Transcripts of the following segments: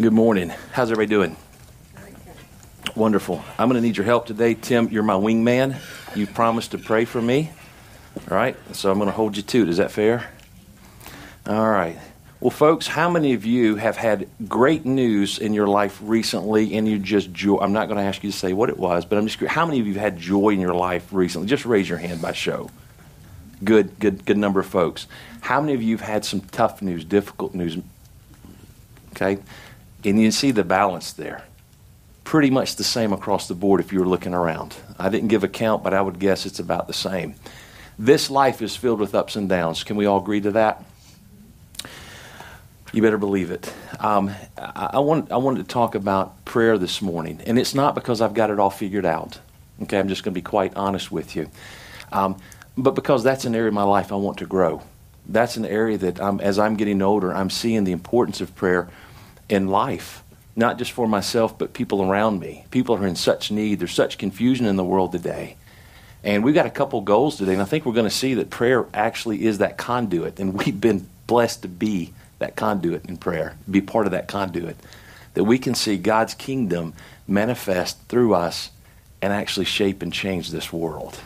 Good morning. How's everybody doing? Wonderful. I'm going to need your help today. Tim, you're my wingman. You promised to pray for me. All right? So I'm going to hold you to it. Is that fair? All right. Well, folks, how many of you have had great news in your life recently and you just joy? I'm not going to ask you to say what it was, but I'm just curious. How many of you have had joy in your life recently? Just raise your hand by show. Good, good, good number of folks. How many of you have had some tough news, difficult news? Okay? And you see the balance there. Pretty much the same across the board if you were looking around. I didn't give a count, but I would guess it's about the same. This life is filled with ups and downs. Can we all agree to that? You better believe it. Um, I, I, want, I wanted to talk about prayer this morning, and it's not because I've got it all figured out. Okay, I'm just going to be quite honest with you. Um, but because that's an area of my life I want to grow. That's an area that, I'm, as I'm getting older, I'm seeing the importance of prayer in life, not just for myself, but people around me. People are in such need. There's such confusion in the world today. And we've got a couple goals today, and I think we're going to see that prayer actually is that conduit, and we've been blessed to be that conduit in prayer, be part of that conduit, that we can see God's kingdom manifest through us and actually shape and change this world.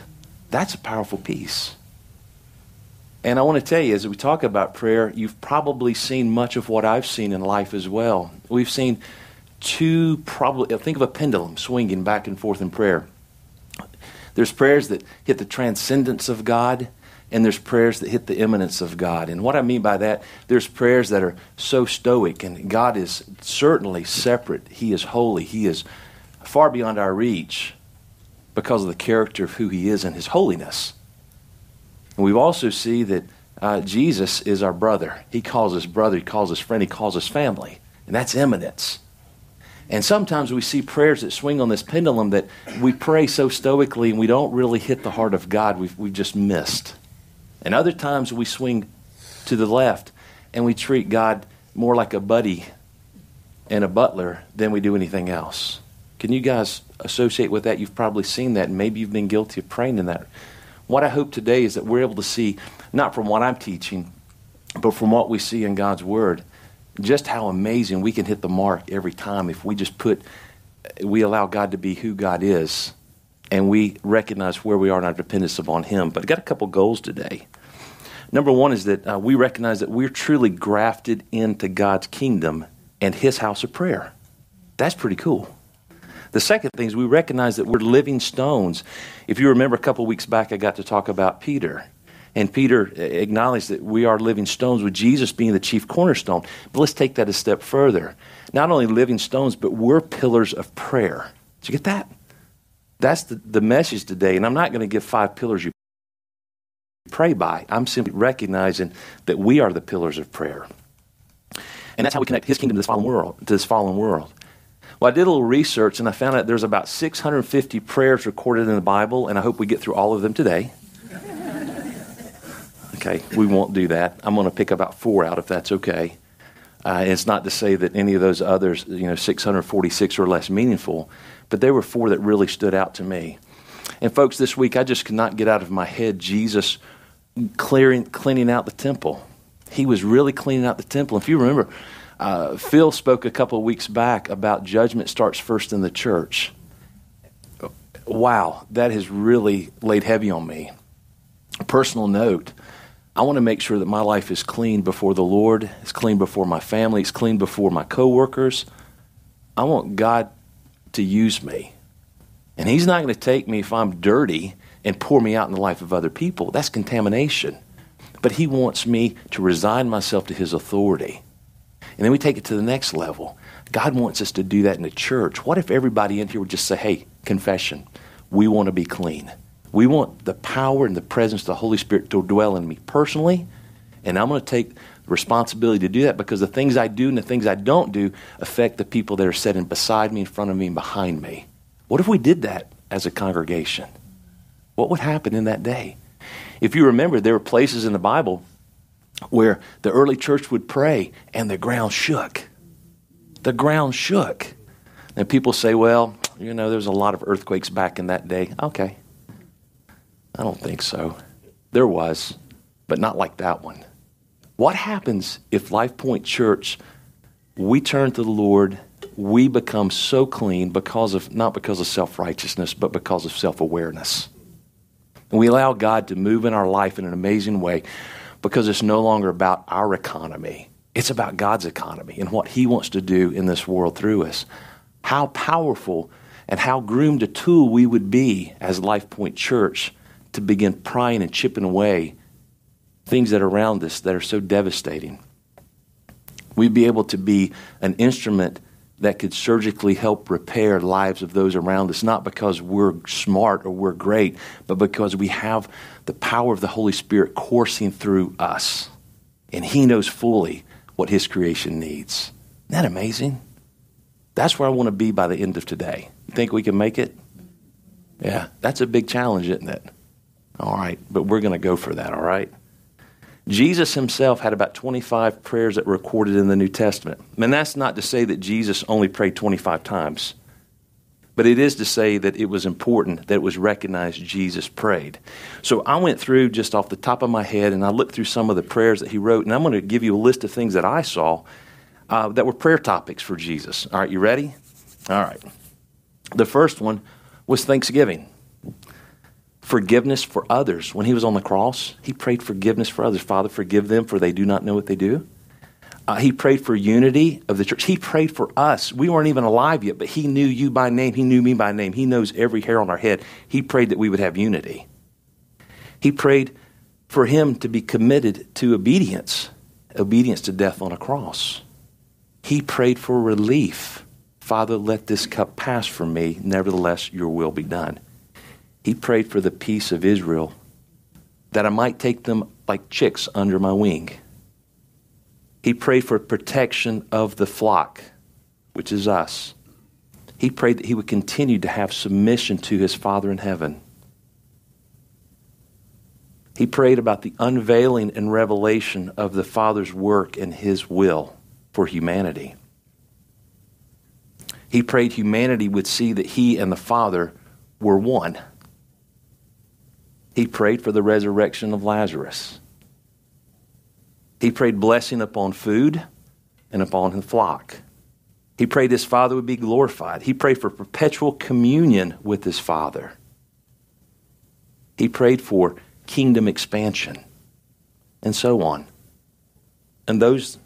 That's a powerful piece. And I want to tell you, as we talk about prayer, you've probably seen much of what I've seen in life as well. We've seen two, probably, think of a pendulum swinging back and forth in prayer. There's prayers that hit the transcendence of God, and there's prayers that hit the immanence of God. And what I mean by that, there's prayers that are so stoic, and God is certainly separate. He is holy. He is far beyond our reach because of the character of who He is and His holiness. And we also see that uh, Jesus is our brother. He calls us brother, he calls us friend, he calls us family. And that's immanence. And sometimes we see prayers that swing on this pendulum that we pray so stoically and we don't really hit the heart of God. We've, we've just missed. And other times we swing to the left and we treat God more like a buddy and a butler than we do anything else. Can you guys associate with that? You've probably seen that, and maybe you've been guilty of praying in that what I hope today is that we're able to see, not from what I'm teaching, but from what we see in God's Word, just how amazing we can hit the mark every time if we just put, we allow God to be who God is and we recognize where we are in our dependence upon Him. But I got a couple goals today. Number one is that uh, we recognize that we're truly grafted into God's kingdom and His house of prayer. That's pretty cool. The second thing is we recognize that we're living stones. If you remember a couple weeks back, I got to talk about Peter. And Peter acknowledged that we are living stones with Jesus being the chief cornerstone. But let's take that a step further. Not only living stones, but we're pillars of prayer. Did you get that? That's the, the message today. And I'm not going to give five pillars you pray by. I'm simply recognizing that we are the pillars of prayer. And that's how we connect his kingdom to this fallen world, to this fallen world. Well, I did a little research and I found out there's about 650 prayers recorded in the Bible, and I hope we get through all of them today. Okay, we won't do that. I'm going to pick about four out if that's okay. Uh, it's not to say that any of those others, you know, 646 are less meaningful, but there were four that really stood out to me. And folks, this week I just could not get out of my head Jesus clearing, cleaning out the temple. He was really cleaning out the temple. If you remember, uh, Phil spoke a couple of weeks back about judgment starts first in the church. Wow, that has really laid heavy on me. Personal note I want to make sure that my life is clean before the Lord, it's clean before my family, it's clean before my coworkers. I want God to use me. And He's not going to take me if I'm dirty and pour me out in the life of other people. That's contamination. But He wants me to resign myself to His authority. And then we take it to the next level. God wants us to do that in the church. What if everybody in here would just say, hey, confession, we want to be clean. We want the power and the presence of the Holy Spirit to dwell in me personally, and I'm going to take responsibility to do that because the things I do and the things I don't do affect the people that are sitting beside me, in front of me, and behind me. What if we did that as a congregation? What would happen in that day? If you remember, there were places in the Bible where the early church would pray and the ground shook. The ground shook. And people say, well, you know, there's a lot of earthquakes back in that day. Okay. I don't think so. There was, but not like that one. What happens if Life Point Church we turn to the Lord, we become so clean because of not because of self-righteousness, but because of self-awareness. And we allow God to move in our life in an amazing way because it's no longer about our economy. It's about God's economy and what He wants to do in this world through us. How powerful and how groomed a tool we would be as Life Point Church to begin prying and chipping away things that are around us that are so devastating. We'd be able to be an instrument that could surgically help repair lives of those around us, not because we're smart or we're great, but because we have the power of the Holy Spirit coursing through us. And He knows fully what His creation needs. Isn't that amazing? That's where I want to be by the end of today. Think we can make it? Yeah, that's a big challenge, isn't it? All right, but we're going to go for that, all right? Jesus himself had about 25 prayers that were recorded in the New Testament. And that's not to say that Jesus only prayed 25 times, but it is to say that it was important that it was recognized Jesus prayed. So I went through just off the top of my head and I looked through some of the prayers that he wrote, and I'm going to give you a list of things that I saw uh, that were prayer topics for Jesus. All right, you ready? All right. The first one was thanksgiving forgiveness for others. When he was on the cross, he prayed forgiveness for others. Father, forgive them, for they do not know what they do. Uh, he prayed for unity of the church. He prayed for us. We weren't even alive yet, but he knew you by name. He knew me by name. He knows every hair on our head. He prayed that we would have unity. He prayed for him to be committed to obedience, obedience to death on a cross. He prayed for relief. Father, let this cup pass from me. Nevertheless, your will be done. He prayed for the peace of Israel, that I might take them like chicks under my wing. He prayed for protection of the flock, which is us. He prayed that he would continue to have submission to his Father in heaven. He prayed about the unveiling and revelation of the Father's work and his will for humanity. He prayed humanity would see that he and the Father were one. He prayed for the resurrection of Lazarus. He prayed blessing upon food and upon his flock. He prayed his Father would be glorified. He prayed for perpetual communion with his Father. He prayed for kingdom expansion, and so on. And those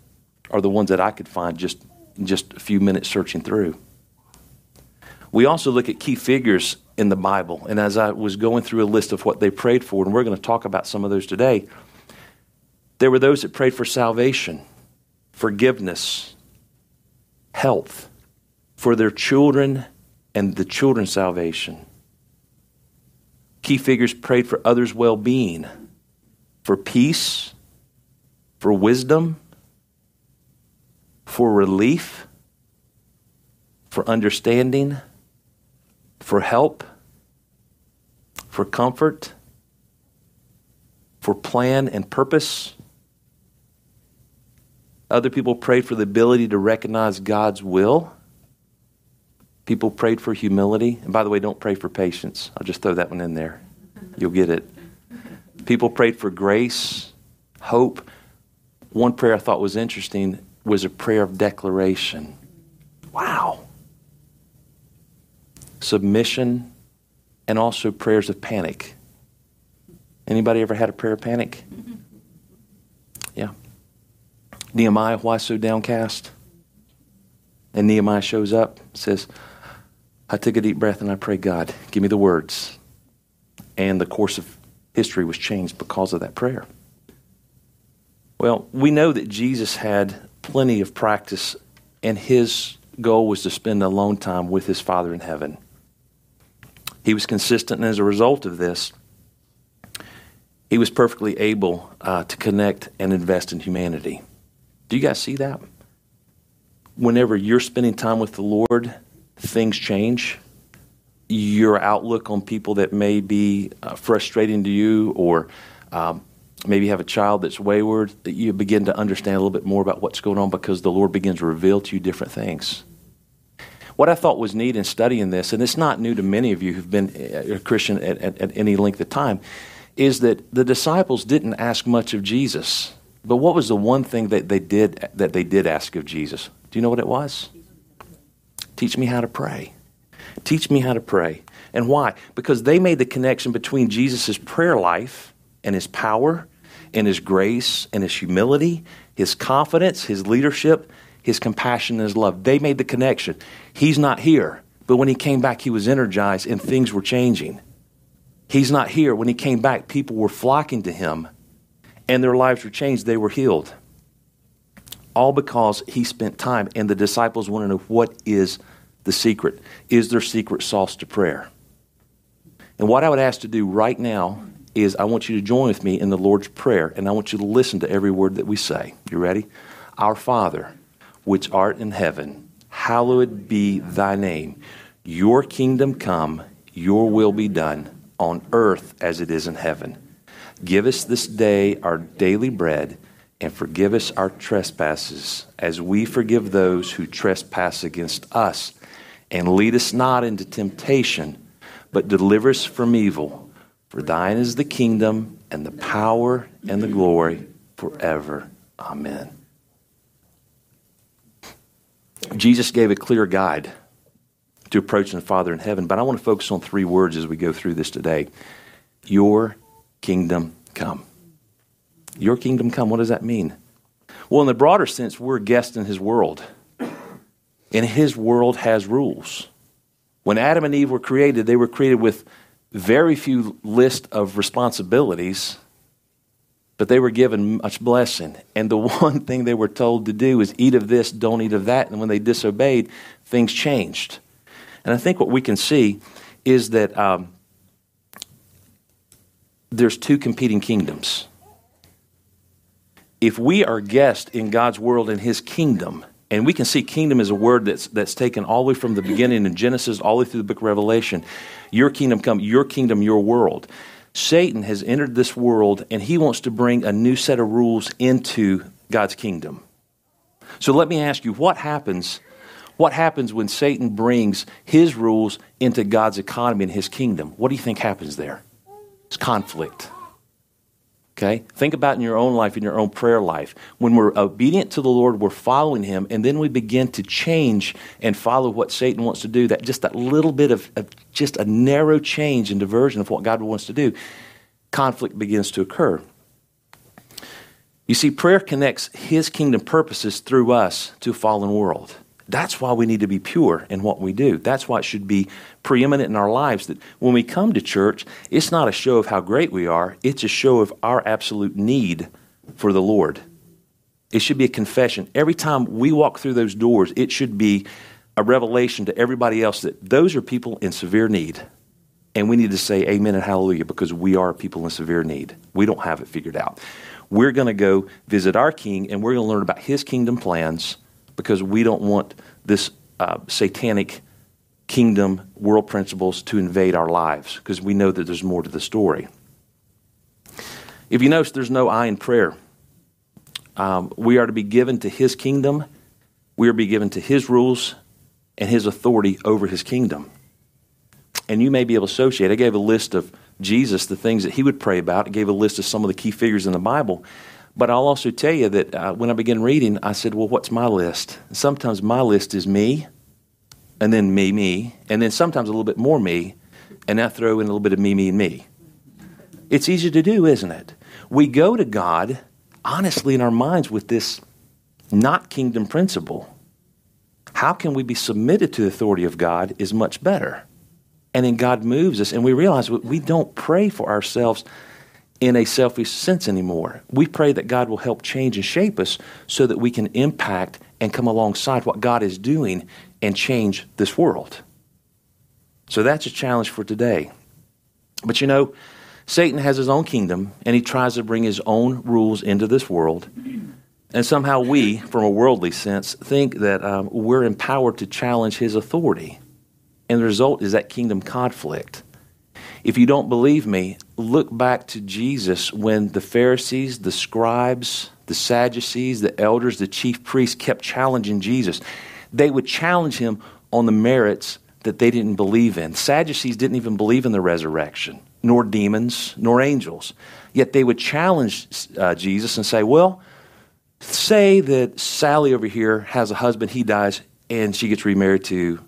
are the ones that I could find just just a few minutes searching through. We also look at key figures in the Bible. And as I was going through a list of what they prayed for, and we're going to talk about some of those today, there were those that prayed for salvation, forgiveness, health, for their children and the children's salvation. Key figures prayed for others' well being, for peace, for wisdom, for relief, for understanding for help, for comfort, for plan and purpose. Other people prayed for the ability to recognize God's will. People prayed for humility. And by the way, don't pray for patience. I'll just throw that one in there. You'll get it. People prayed for grace, hope. One prayer I thought was interesting was a prayer of declaration. Wow submission, and also prayers of panic. Anybody ever had a prayer of panic? Mm-hmm. Yeah. Nehemiah, why so downcast? And Nehemiah shows up, says, I took a deep breath and I prayed, God, give me the words. And the course of history was changed because of that prayer. Well, we know that Jesus had plenty of practice, and his goal was to spend alone time with his Father in heaven. He was consistent, and as a result of this, he was perfectly able uh, to connect and invest in humanity. Do you guys see that? Whenever you're spending time with the Lord, things change. Your outlook on people that may be uh, frustrating to you, or um, maybe have a child that's wayward, that you begin to understand a little bit more about what's going on because the Lord begins to reveal to you different things. What I thought was neat in studying this, and it's not new to many of you who've been a Christian at, at, at any length of time, is that the disciples didn't ask much of Jesus. But what was the one thing that they did that they did ask of Jesus? Do you know what it was? Teach me how to pray. Teach me how to pray. And why? Because they made the connection between Jesus' prayer life and his power and his grace and his humility, his confidence, his leadership, his compassion, and his love. They made the connection. He's not here, but when he came back, he was energized and things were changing. He's not here. When he came back, people were flocking to him and their lives were changed. They were healed. All because he spent time, and the disciples want to know what is the secret. Is there secret sauce to prayer? And what I would ask to do right now is I want you to join with me in the Lord's Prayer, and I want you to listen to every word that we say. You ready? Our Father, which art in heaven, hallowed be thy name. Your kingdom come, your will be done, on earth as it is in heaven. Give us this day our daily bread, and forgive us our trespasses, as we forgive those who trespass against us. And lead us not into temptation, but deliver us from evil. For thine is the kingdom, and the power, and the glory forever. Amen. Jesus gave a clear guide to approaching the Father in heaven, but I want to focus on three words as we go through this today. Your kingdom come. Your kingdom come, what does that mean? Well, in the broader sense, we're guests in his world. And his world has rules. When Adam and Eve were created, they were created with very few list of responsibilities, but they were given much blessing. And the one thing they were told to do is eat of this, don't eat of that. And when they disobeyed, things changed. And I think what we can see is that um, there's two competing kingdoms. If we are guests in God's world and His kingdom, and we can see kingdom is a word that's, that's taken all the way from the beginning in Genesis all the way through the book of Revelation. Your kingdom come, your kingdom, your world. Satan has entered this world and he wants to bring a new set of rules into God's kingdom. So let me ask you, what happens? What happens when Satan brings his rules into God's economy and his kingdom? What do you think happens there? It's conflict. Okay? Think about in your own life, in your own prayer life. When we're obedient to the Lord, we're following Him, and then we begin to change and follow what Satan wants to do, that just that little bit of, of just a narrow change and diversion of what God wants to do, conflict begins to occur. You see, prayer connects His kingdom purposes through us to a fallen world. That's why we need to be pure in what we do. That's why it should be preeminent in our lives that when we come to church, it's not a show of how great we are, it's a show of our absolute need for the Lord. It should be a confession. Every time we walk through those doors, it should be a revelation to everybody else that those are people in severe need. And we need to say amen and hallelujah because we are people in severe need. We don't have it figured out. We're going to go visit our king and we're going to learn about his kingdom plans because we don't want this uh, satanic kingdom world principles to invade our lives because we know that there's more to the story. If you notice, there's no I in prayer. Um, we are to be given to his kingdom, we are to be given to his rules and his authority over his kingdom. And you may be able to associate. I gave a list of Jesus, the things that he would pray about. I gave a list of some of the key figures in the Bible. But I'll also tell you that uh, when I began reading, I said, Well, what's my list? Sometimes my list is me, and then me, me, and then sometimes a little bit more me, and I throw in a little bit of me, me, and me. It's easy to do, isn't it? We go to God honestly in our minds with this not kingdom principle. How can we be submitted to the authority of God is much better. And then God moves us, and we realize we don't pray for ourselves in a selfish sense anymore. We pray that God will help change and shape us so that we can impact and come alongside what God is doing and change this world. So that's a challenge for today. But you know, Satan has his own kingdom and he tries to bring his own rules into this world. And somehow we, from a worldly sense, think that um, we're empowered to challenge his authority. And the result is that kingdom conflict. If you don't believe me, look back to Jesus when the Pharisees, the scribes, the Sadducees, the elders, the chief priests kept challenging Jesus. They would challenge him on the merits that they didn't believe in. Sadducees didn't even believe in the resurrection, nor demons, nor angels. Yet they would challenge uh, Jesus and say, Well, Say that Sally over here has a husband, he dies, and she gets remarried to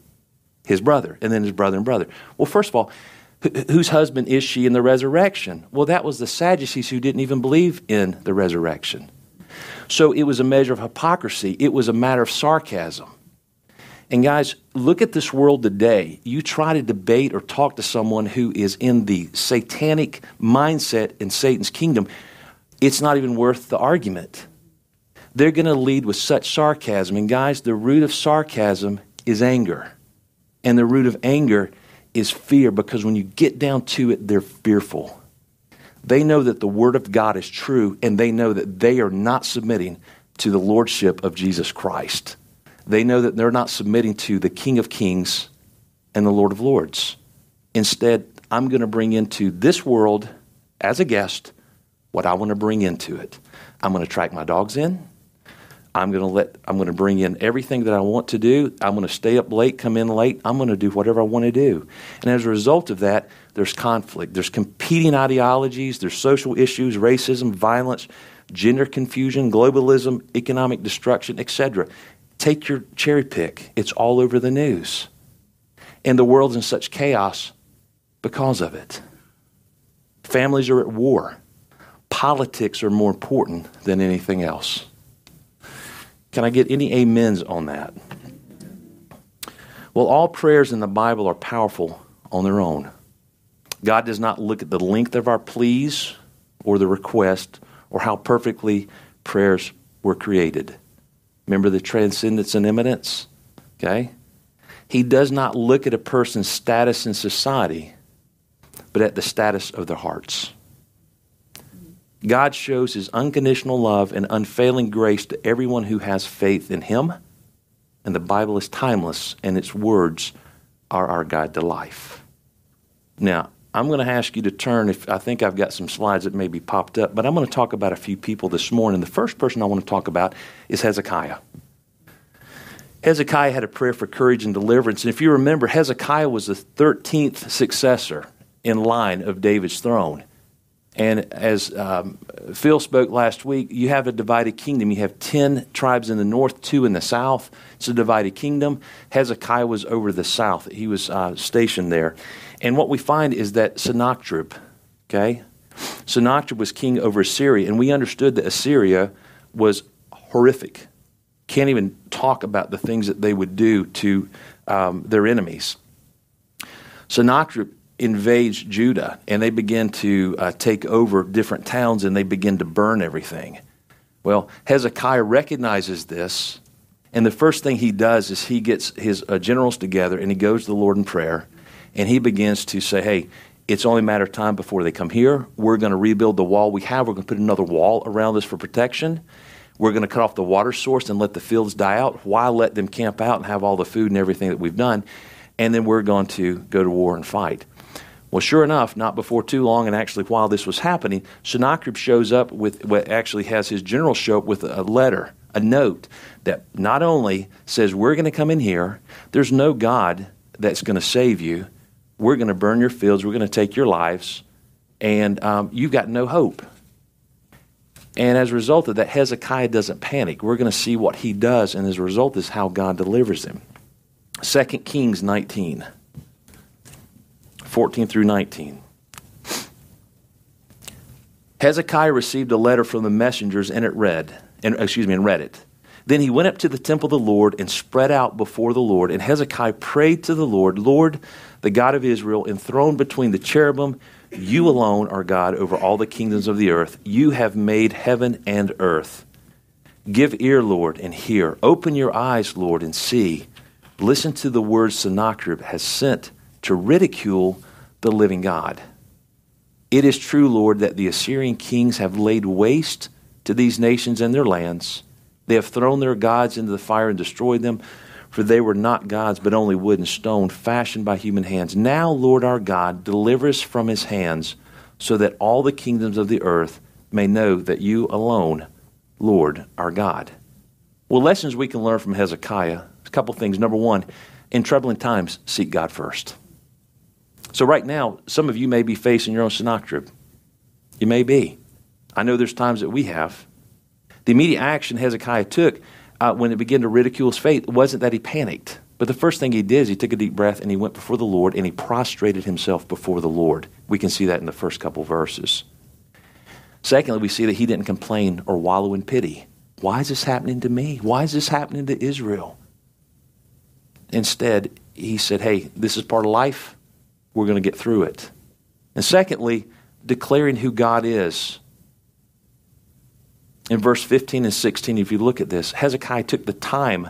his brother, and then his brother and brother. Well, first of all, whose husband is she in the resurrection? Well, that was the Sadducees who didn't even believe in the resurrection. So it was a measure of hypocrisy, it was a matter of sarcasm. And guys, look at this world today. You try to debate or talk to someone who is in the satanic mindset in Satan's kingdom, it's not even worth the argument. They're going to lead with such sarcasm. And guys, the root of sarcasm is anger. And the root of anger is fear because when you get down to it, they're fearful. They know that the Word of God is true, and they know that they are not submitting to the Lordship of Jesus Christ. They know that they're not submitting to the King of Kings and the Lord of Lords. Instead, I'm going to bring into this world as a guest what I want to bring into it. I'm going to track my dogs in. I'm going to let I'm going to bring in everything that I want to do. I'm going to stay up late, come in late. I'm going to do whatever I want to do. And as a result of that, there's conflict. There's competing ideologies, there's social issues, racism, violence, gender confusion, globalism, economic destruction, etc. Take your cherry pick. It's all over the news. And the world's in such chaos because of it. Families are at war. Politics are more important than anything else. Can I get any amens on that? Well, all prayers in the Bible are powerful on their own. God does not look at the length of our pleas or the request or how perfectly prayers were created. Remember the transcendence and immanence? Okay? He does not look at a person's status in society, but at the status of their hearts. God shows his unconditional love and unfailing grace to everyone who has faith in him. And the Bible is timeless, and its words are our guide to life. Now, I'm going to ask you to turn. If I think I've got some slides that may be popped up, but I'm going to talk about a few people this morning. The first person I want to talk about is Hezekiah. Hezekiah had a prayer for courage and deliverance. And if you remember, Hezekiah was the 13th successor in line of David's throne. And as um, Phil spoke last week, you have a divided kingdom. You have 10 tribes in the north, two in the south. It's a divided kingdom. Hezekiah was over the south, he was uh, stationed there. And what we find is that Sennacherib, okay, Sennacherib was king over Assyria, and we understood that Assyria was horrific. Can't even talk about the things that they would do to um, their enemies. Sennacherib invades Judah and they begin to uh, take over different towns and they begin to burn everything. Well, Hezekiah recognizes this, and the first thing he does is he gets his uh, generals together and he goes to the Lord in prayer and he begins to say, Hey, it's only a matter of time before they come here. We're going to rebuild the wall we have. We're going to put another wall around this for protection. We're going to cut off the water source and let the fields die out. Why let them camp out and have all the food and everything that we've done? And then we're going to go to war and fight. Well, sure enough, not before too long, and actually while this was happening, Sennacherib shows up with what actually has his general show up with a letter, a note that not only says, We're going to come in here, there's no God that's going to save you. We're going to burn your fields, we're going to take your lives, and um, you've got no hope. And as a result of that, Hezekiah doesn't panic. We're going to see what he does, and as a result is how God delivers him. 2 Kings 19. 14 through 19. Hezekiah received a letter from the messengers and it read, and excuse me, and read it. Then he went up to the temple of the Lord and spread out before the Lord. And Hezekiah prayed to the Lord, Lord, the God of Israel, enthroned between the cherubim, you alone are God over all the kingdoms of the earth. You have made heaven and earth. Give ear, Lord, and hear. Open your eyes, Lord, and see. Listen to the words Sennacherib has sent to ridicule the living God. It is true, Lord, that the Assyrian kings have laid waste to these nations and their lands. They have thrown their gods into the fire and destroyed them, for they were not gods, but only wood and stone, fashioned by human hands. Now, Lord our God, deliver us from his hands, so that all the kingdoms of the earth may know that you alone, Lord, our God. Well, lessons we can learn from Hezekiah. A couple things. Number one, in troubling times, seek God first. So, right now, some of you may be facing your own Sennacherib. You may be. I know there's times that we have. The immediate action Hezekiah took uh, when it began to ridicule his faith wasn't that he panicked. But the first thing he did is he took a deep breath and he went before the Lord and he prostrated himself before the Lord. We can see that in the first couple verses. Secondly, we see that he didn't complain or wallow in pity. Why is this happening to me? Why is this happening to Israel? Instead, he said, Hey, this is part of life. We're going to get through it. And secondly, declaring who God is. In verse 15 and 16, if you look at this, Hezekiah took the time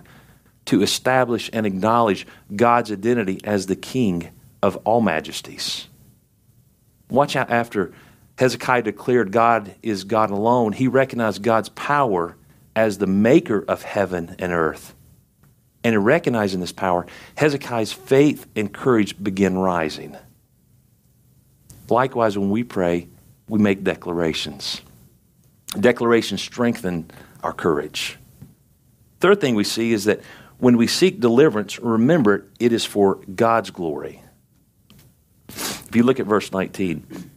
to establish and acknowledge God's identity as the king of all majesties. Watch out after Hezekiah declared God is God alone, he recognized God's power as the maker of heaven and earth. And in recognizing this power, Hezekiah's faith and courage begin rising. Likewise, when we pray, we make declarations. Declarations strengthen our courage. Third thing we see is that when we seek deliverance, remember it is for God's glory. If you look at verse 19,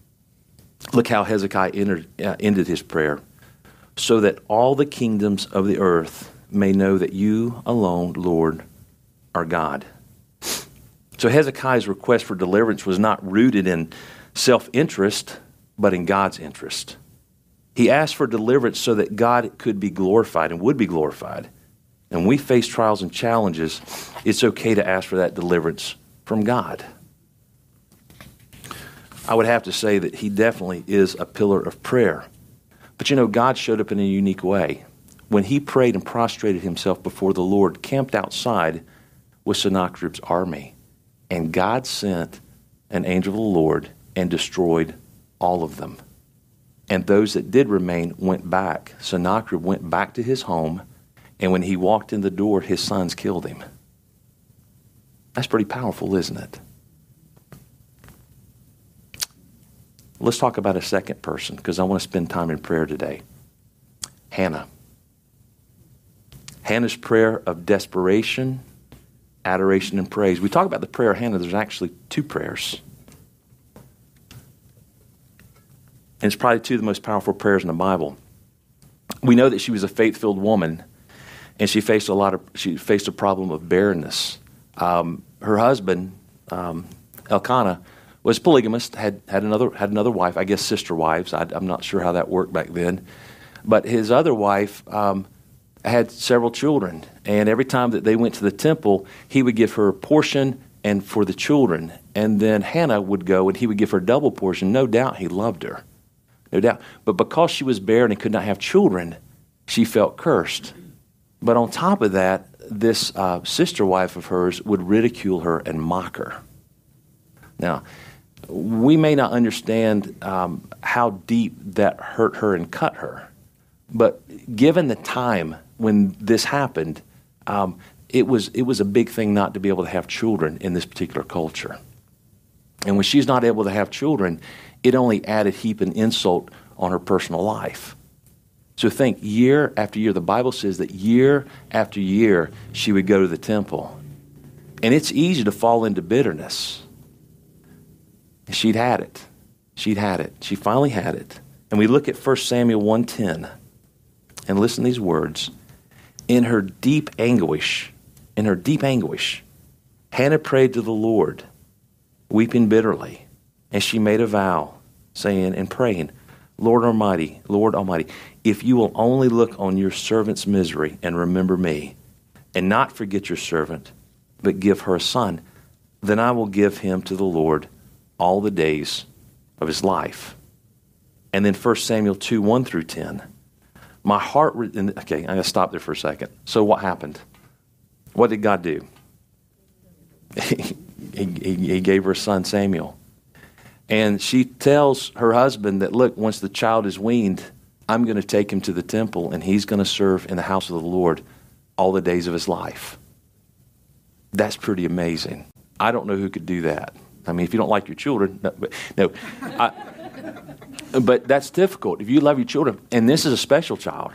look how Hezekiah entered, uh, ended his prayer. So that all the kingdoms of the earth may know that you alone, Lord, are God. So Hezekiah's request for deliverance was not rooted in self interest, but in God's interest. He asked for deliverance so that God could be glorified and would be glorified and we face trials and challenges, it's okay to ask for that deliverance from God. I would have to say that he definitely is a pillar of prayer. But you know, God showed up in a unique way. When he prayed and prostrated himself before the Lord, camped outside with Sennacherib's army, and God sent an angel of the Lord and destroyed all of them. And those that did remain went back. Sennacherib went back to his home and when he walked in the door, his sons killed him. That's pretty powerful, isn't it? Let's talk about a second person because I want to spend time in prayer today. Hannah. Hannah's prayer of desperation, adoration, and praise. We talk about the prayer of Hannah, there's actually two prayers. And it's probably two of the most powerful prayers in the Bible. We know that she was a faith filled woman and she faced a lot of she faced a problem of barrenness. Um, her husband, um, Elkanah, was polygamist. had had another had another wife. I guess sister wives. I, am not sure how that worked back then, but his other wife um, had several children, and every time that they went to the temple, he would give her a portion and for the children, and then Hannah would go and he would give her a double portion. No doubt he loved her, no doubt. But because she was barren and could not have children, she felt cursed. But on top of that, this uh, sister wife of hers would ridicule her and mock her. Now, we may not understand um, how deep that hurt her and cut her, but given the time when this happened, um, it was it was a big thing not to be able to have children in this particular culture. And when she's not able to have children, it only added heap and insult on her personal life. So think year after year. The Bible says that year after year she would go to the temple. And it's easy to fall into bitterness. She'd had it. She'd had it. She finally had it. And we look at 1 Samuel 1:10 and listen to these words. In her deep anguish, in her deep anguish, Hannah prayed to the Lord, weeping bitterly, and she made a vow, saying and praying, Lord Almighty, Lord Almighty, if you will only look on your servant's misery and remember me, and not forget your servant, but give her a son, then I will give him to the Lord all the days of his life. And then 1 Samuel 2 1 through 10. My heart, okay, I'm going to stop there for a second. So, what happened? What did God do? he, he, he gave her son, Samuel. And she tells her husband that, look, once the child is weaned, I'm going to take him to the temple and he's going to serve in the house of the Lord all the days of his life. That's pretty amazing. I don't know who could do that. I mean, if you don't like your children, no, no I, but that's difficult. If you love your children, and this is a special child,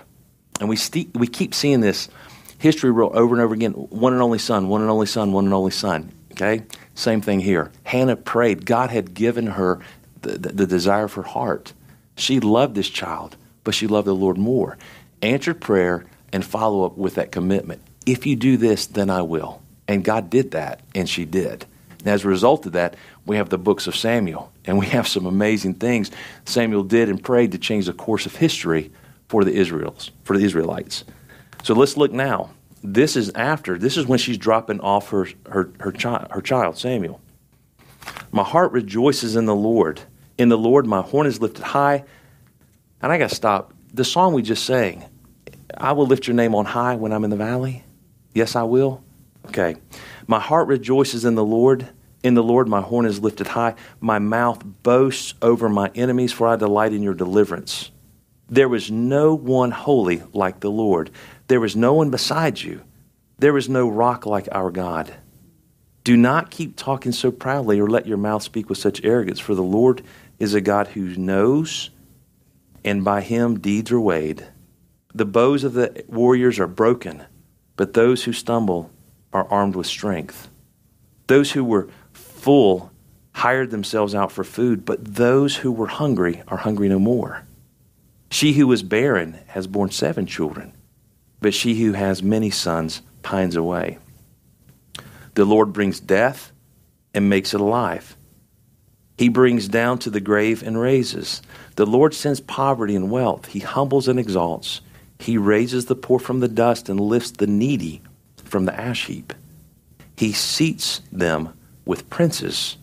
and we, st- we keep seeing this history roll over and over again one and only son, one and only son, one and only son. Okay? Same thing here. Hannah prayed. God had given her the, the, the desire of her heart. She loved this child, but she loved the Lord more. answered prayer, and follow up with that commitment. If you do this, then I will. And God did that, and she did. And as a result of that, we have the books of Samuel, and we have some amazing things Samuel did and prayed to change the course of history for the Israels, for the Israelites. So let's look now. This is after. This is when she's dropping off her her her, chi- her child Samuel. My heart rejoices in the Lord. In the Lord, my horn is lifted high. And I got to stop. The song we just sang, I will lift your name on high when I'm in the valley. Yes, I will. Okay. My heart rejoices in the Lord. In the Lord, my horn is lifted high. My mouth boasts over my enemies, for I delight in your deliverance. There was no one holy like the Lord. There was no one beside you. There is no rock like our God. Do not keep talking so proudly or let your mouth speak with such arrogance, for the Lord is a God who knows, and by him deeds are weighed. The bows of the warriors are broken, but those who stumble are armed with strength. Those who were full hired themselves out for food, but those who were hungry are hungry no more. She who was barren has borne seven children, but she who has many sons pines away. The Lord brings death and makes it alive. He brings down to the grave and raises. The Lord sends poverty and wealth. He humbles and exalts. He raises the poor from the dust and lifts the needy from the ash heap. He seats them with princes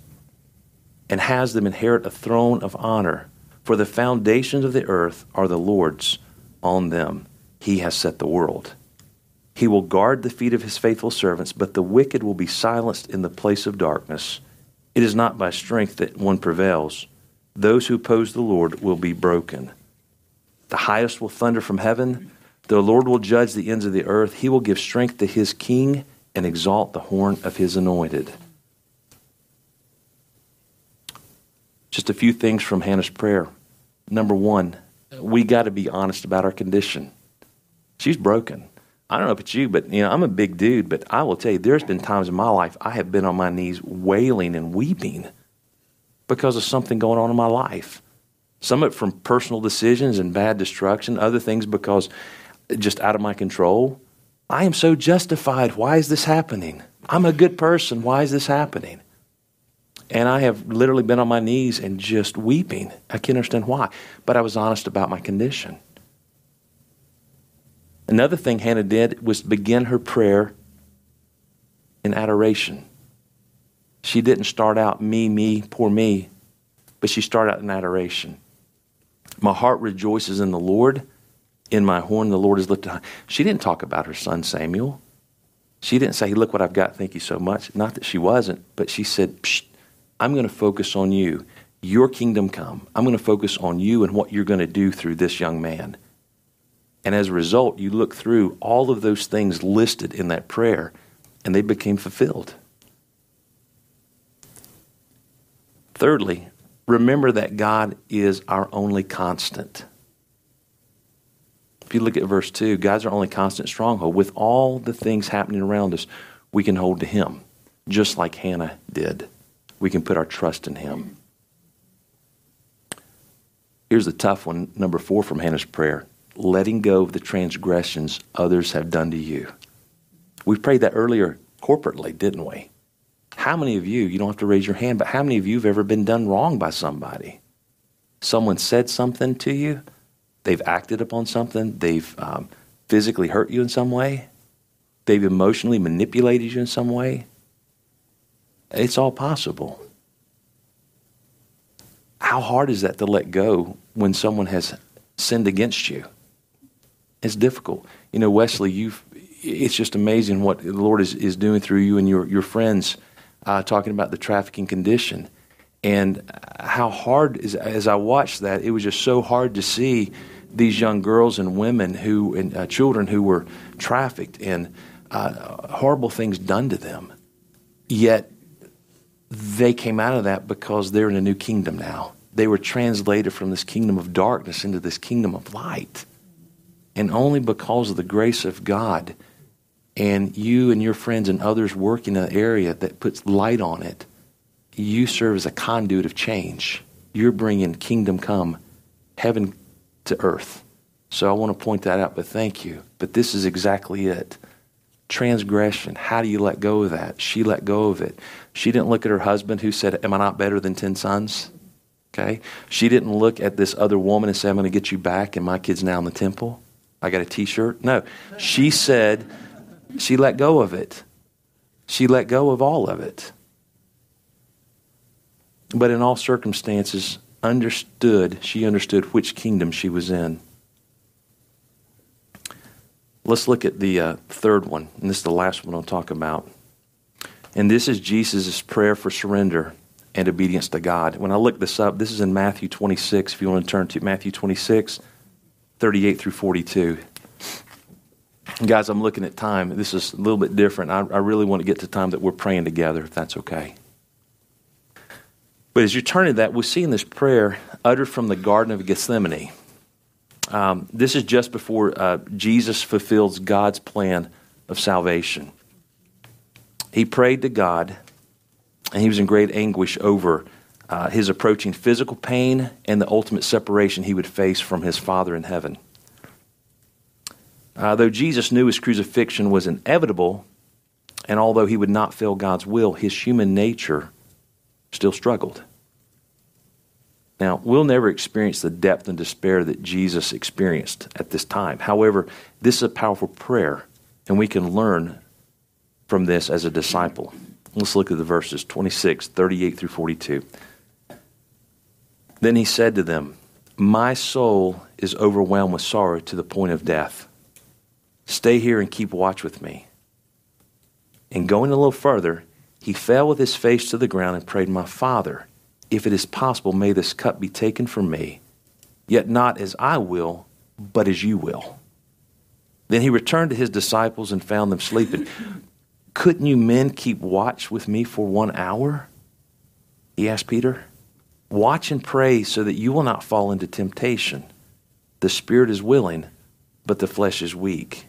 and has them inherit a throne of honor. For the foundations of the earth are the Lord's. On them he has set the world. He will guard the feet of his faithful servants, but the wicked will be silenced in the place of darkness. It is not by strength that one prevails. Those who oppose the Lord will be broken. The highest will thunder from heaven. The Lord will judge the ends of the earth. He will give strength to his king and exalt the horn of his anointed. Just a few things from Hannah's prayer. Number one, we got to be honest about our condition. She's broken. I don't know about you, but you know, I'm a big dude, but I will tell you, there's been times in my life I have been on my knees wailing and weeping because of something going on in my life. Some of it from personal decisions and bad destruction, other things because just out of my control. I am so justified. Why is this happening? I'm a good person. Why is this happening? And I have literally been on my knees and just weeping. I can't understand why, but I was honest about my condition. Another thing Hannah did was begin her prayer in adoration. She didn't start out me, me, poor me, but she started out in adoration. My heart rejoices in the Lord. In my horn, the Lord is lifted high. She didn't talk about her son Samuel. She didn't say, Look what I've got, thank you so much. Not that she wasn't, but she said, I'm going to focus on you. Your kingdom come. I'm going to focus on you and what you're going to do through this young man. And as a result, you look through all of those things listed in that prayer, and they became fulfilled. Thirdly, remember that God is our only constant. If you look at verse 2, God's our only constant stronghold. With all the things happening around us, we can hold to Him, just like Hannah did. We can put our trust in Him. Here's the tough one, number four from Hannah's prayer letting go of the transgressions others have done to you. We prayed that earlier corporately, didn't we? How many of you, you don't have to raise your hand, but how many of you have ever been done wrong by somebody? Someone said something to you, they've acted upon something, they've um, physically hurt you in some way, they've emotionally manipulated you in some way. It's all possible. How hard is that to let go when someone has sinned against you? It's difficult. You know, Wesley, you've, it's just amazing what the Lord is, is doing through you and your, your friends uh, talking about the trafficking condition. And how hard, is, as I watched that, it was just so hard to see these young girls and women who, and uh, children who were trafficked and uh, horrible things done to them. Yet they came out of that because they're in a new kingdom now. They were translated from this kingdom of darkness into this kingdom of light. And only because of the grace of God and you and your friends and others work in an area that puts light on it, you serve as a conduit of change. You're bringing kingdom come, heaven to earth. So I want to point that out, but thank you. But this is exactly it. Transgression. How do you let go of that? She let go of it. She didn't look at her husband who said, Am I not better than 10 sons? Okay? She didn't look at this other woman and say, I'm going to get you back, and my kid's now in the temple. I got a t shirt. No. She said, She let go of it. She let go of all of it. But in all circumstances, understood, she understood which kingdom she was in. Let's look at the uh, third one, and this is the last one I'll talk about. And this is Jesus' prayer for surrender and obedience to God. When I look this up, this is in Matthew 26, if you want to turn to Matthew 26, 38 through 42. Guys, I'm looking at time. This is a little bit different. I, I really want to get to time that we're praying together, if that's okay. But as you turn to that, we see in this prayer uttered from the Garden of Gethsemane. Um, this is just before uh, Jesus fulfills God's plan of salvation. He prayed to God, and he was in great anguish over uh, his approaching physical pain and the ultimate separation he would face from his Father in heaven. Uh, though Jesus knew his crucifixion was inevitable, and although he would not fail God's will, his human nature still struggled. Now, we'll never experience the depth and despair that Jesus experienced at this time. However, this is a powerful prayer, and we can learn from this as a disciple. Let's look at the verses 26, 38 through 42. Then he said to them, My soul is overwhelmed with sorrow to the point of death. Stay here and keep watch with me. And going a little further, he fell with his face to the ground and prayed, My Father, if it is possible, may this cup be taken from me, yet not as I will, but as you will. Then he returned to his disciples and found them sleeping. Couldn't you men keep watch with me for one hour? He asked Peter. Watch and pray so that you will not fall into temptation. The spirit is willing, but the flesh is weak.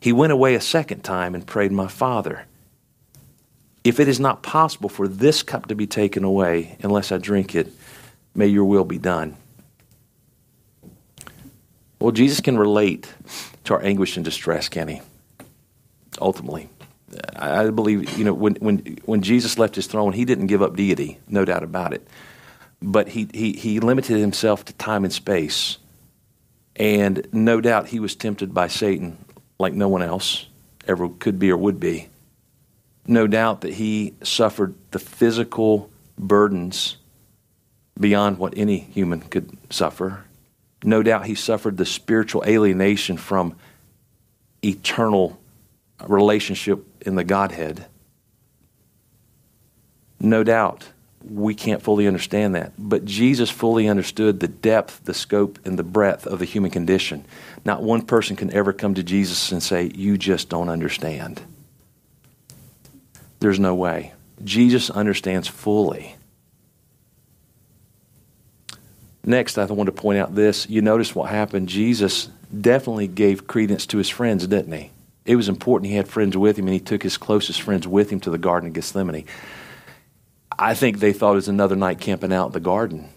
He went away a second time and prayed, My Father, if it is not possible for this cup to be taken away unless I drink it, may your will be done. Well, Jesus can relate to our anguish and distress, can he? Ultimately. I believe, you know, when, when, when Jesus left his throne, he didn't give up deity, no doubt about it. But he, he, he limited himself to time and space. And no doubt he was tempted by Satan like no one else ever could be or would be no doubt that he suffered the physical burdens beyond what any human could suffer. No doubt he suffered the spiritual alienation from eternal relationship in the Godhead. No doubt we can't fully understand that. But Jesus fully understood the depth, the scope, and the breadth of the human condition. Not one person can ever come to Jesus and say, You just don't understand. There's no way. Jesus understands fully. Next, I want to point out this. You notice what happened. Jesus definitely gave credence to his friends, didn't he? It was important he had friends with him, and he took his closest friends with him to the Garden of Gethsemane. I think they thought it was another night camping out in the garden.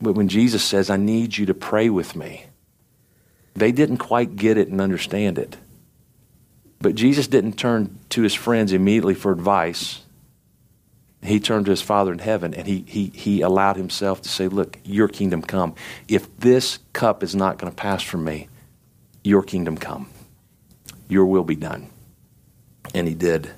But when Jesus says, I need you to pray with me, they didn't quite get it and understand it. But Jesus didn't turn to his friends immediately for advice. He turned to his Father in heaven and he, he, he allowed himself to say, Look, your kingdom come. If this cup is not going to pass from me, your kingdom come. Your will be done. And he did.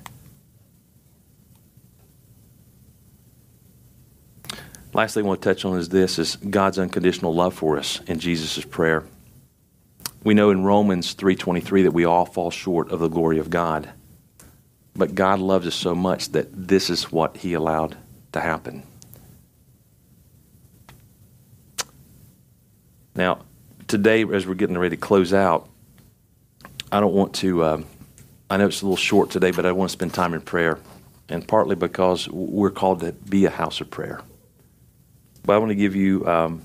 Lastly, I want to touch on is this is God's unconditional love for us in Jesus' prayer. We know in Romans 3:23 that we all fall short of the glory of God. But God loves us so much that this is what he allowed to happen. Now, today as we're getting ready to close out, I don't want to uh, I know it's a little short today, but I want to spend time in prayer. And partly because we're called to be a house of prayer. But I want to give you um,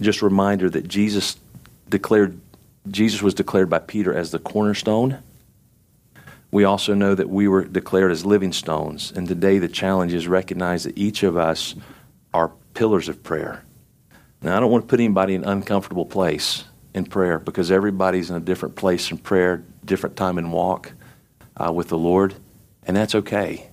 just a reminder that Jesus declared Jesus was declared by Peter as the cornerstone. We also know that we were declared as living stones. And today the challenge is recognize that each of us are pillars of prayer. Now, I don't want to put anybody in an uncomfortable place in prayer because everybody's in a different place in prayer, different time and walk uh, with the Lord, and that's okay.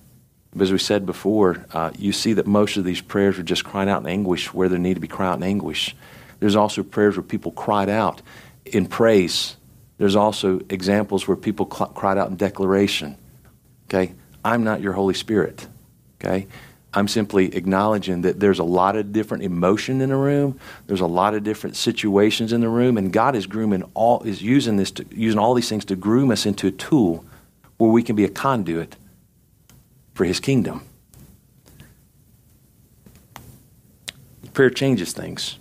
But as we said before, uh, you see that most of these prayers are just crying out in anguish where there need to be crying out in anguish. There's also prayers where people cried out in praise. There's also examples where people cl- cried out in declaration. Okay? I'm not your Holy Spirit. Okay? I'm simply acknowledging that there's a lot of different emotion in the room. There's a lot of different situations in the room, and God is grooming all is using this to, using all these things to groom us into a tool where we can be a conduit for His kingdom. Prayer changes things.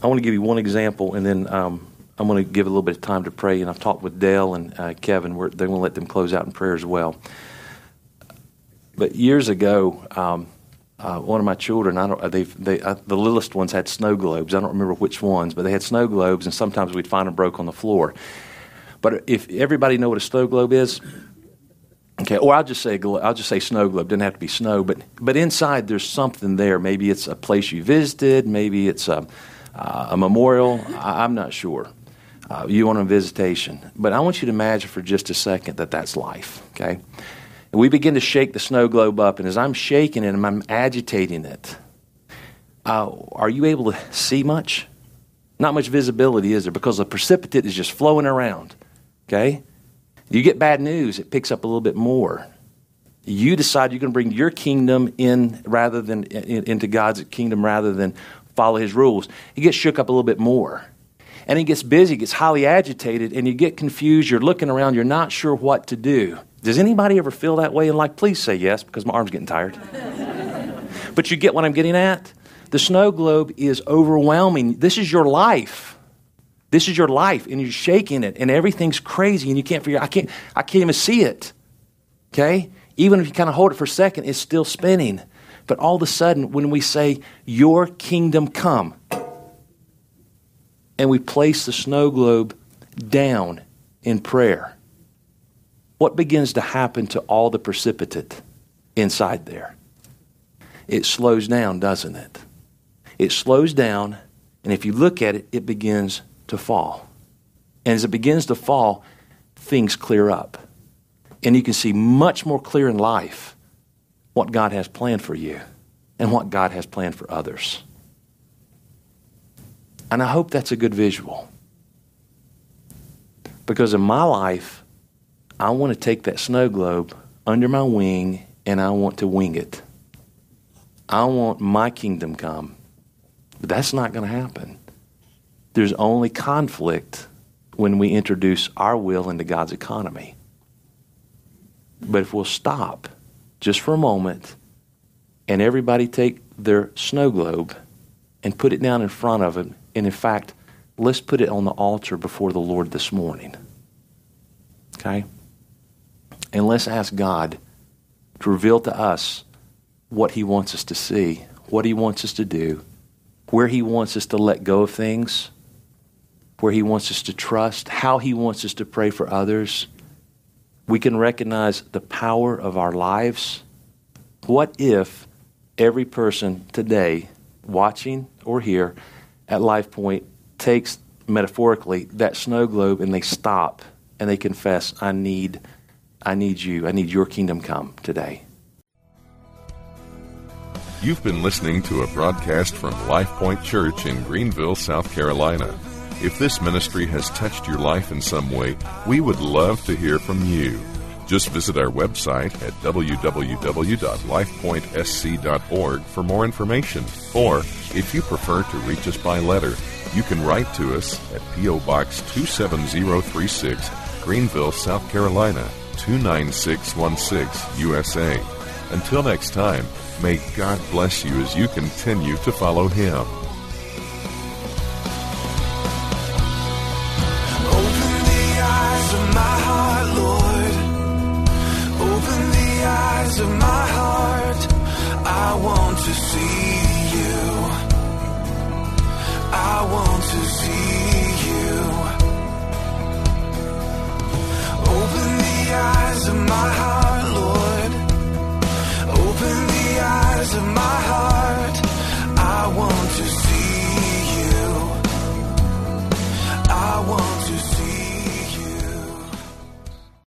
I want to give you one example, and then um, I'm going to give a little bit of time to pray, and I've talked with Dale and uh, Kevin. We're, they're going to let them close out in prayer as well. But years ago, um, uh, one of my children, I don't, they, they, uh, the littlest ones had snow globes. I don't remember which ones, but they had snow globes, and sometimes we'd find them broke on the floor. But if everybody know what a snow globe is, okay, or I'll just say I'll just say snow globe. Doesn't have to be snow, but but inside there's something there. Maybe it's a place you visited. Maybe it's a, uh, a memorial. I, I'm not sure uh, you on a visitation. But I want you to imagine for just a second that that's life, okay? And we begin to shake the snow globe up, and as I'm shaking it and I'm agitating it, uh, are you able to see much? Not much visibility, is there? Because the precipitate is just flowing around, okay? You get bad news, it picks up a little bit more. You decide you're going to bring your kingdom in rather than in, into God's kingdom rather than follow his rules. He gets shook up a little bit more and he gets busy, gets highly agitated, and you get confused. You're looking around, you're not sure what to do. Does anybody ever feel that way? And like, please say yes, because my arm's getting tired. but you get what I'm getting at? The snow globe is overwhelming. This is your life. This is your life, and you're shaking it, and everything's crazy, and you can't figure. I can't. I can't even see it. Okay, even if you kind of hold it for a second, it's still spinning. But all of a sudden, when we say, "Your kingdom come," and we place the snow globe down in prayer, what begins to happen to all the precipitate inside there? It slows down, doesn't it? It slows down, and if you look at it, it begins to fall. And as it begins to fall, things clear up. And you can see much more clear in life what God has planned for you and what God has planned for others. And I hope that's a good visual. Because in my life, I want to take that snow globe under my wing and I want to wing it. I want my kingdom come. But that's not going to happen. There's only conflict when we introduce our will into God's economy. But if we'll stop just for a moment and everybody take their snow globe and put it down in front of it and in fact, let's put it on the altar before the Lord this morning. Okay? And let's ask God to reveal to us what He wants us to see, what He wants us to do, where He wants us to let go of things, where He wants us to trust, how He wants us to pray for others. We can recognize the power of our lives. What if every person today, watching or here, at Life Point takes metaphorically that snow globe and they stop and they confess, I need, I need you. I need your kingdom come today. You've been listening to a broadcast from Life Point Church in Greenville, South Carolina. If this ministry has touched your life in some way, we would love to hear from you. Just visit our website at www.lifepointsc.org for more information. Or, if you prefer to reach us by letter, you can write to us at P.O. Box 27036, Greenville, South Carolina 29616, USA. Until next time, may God bless you as you continue to follow Him. my heart.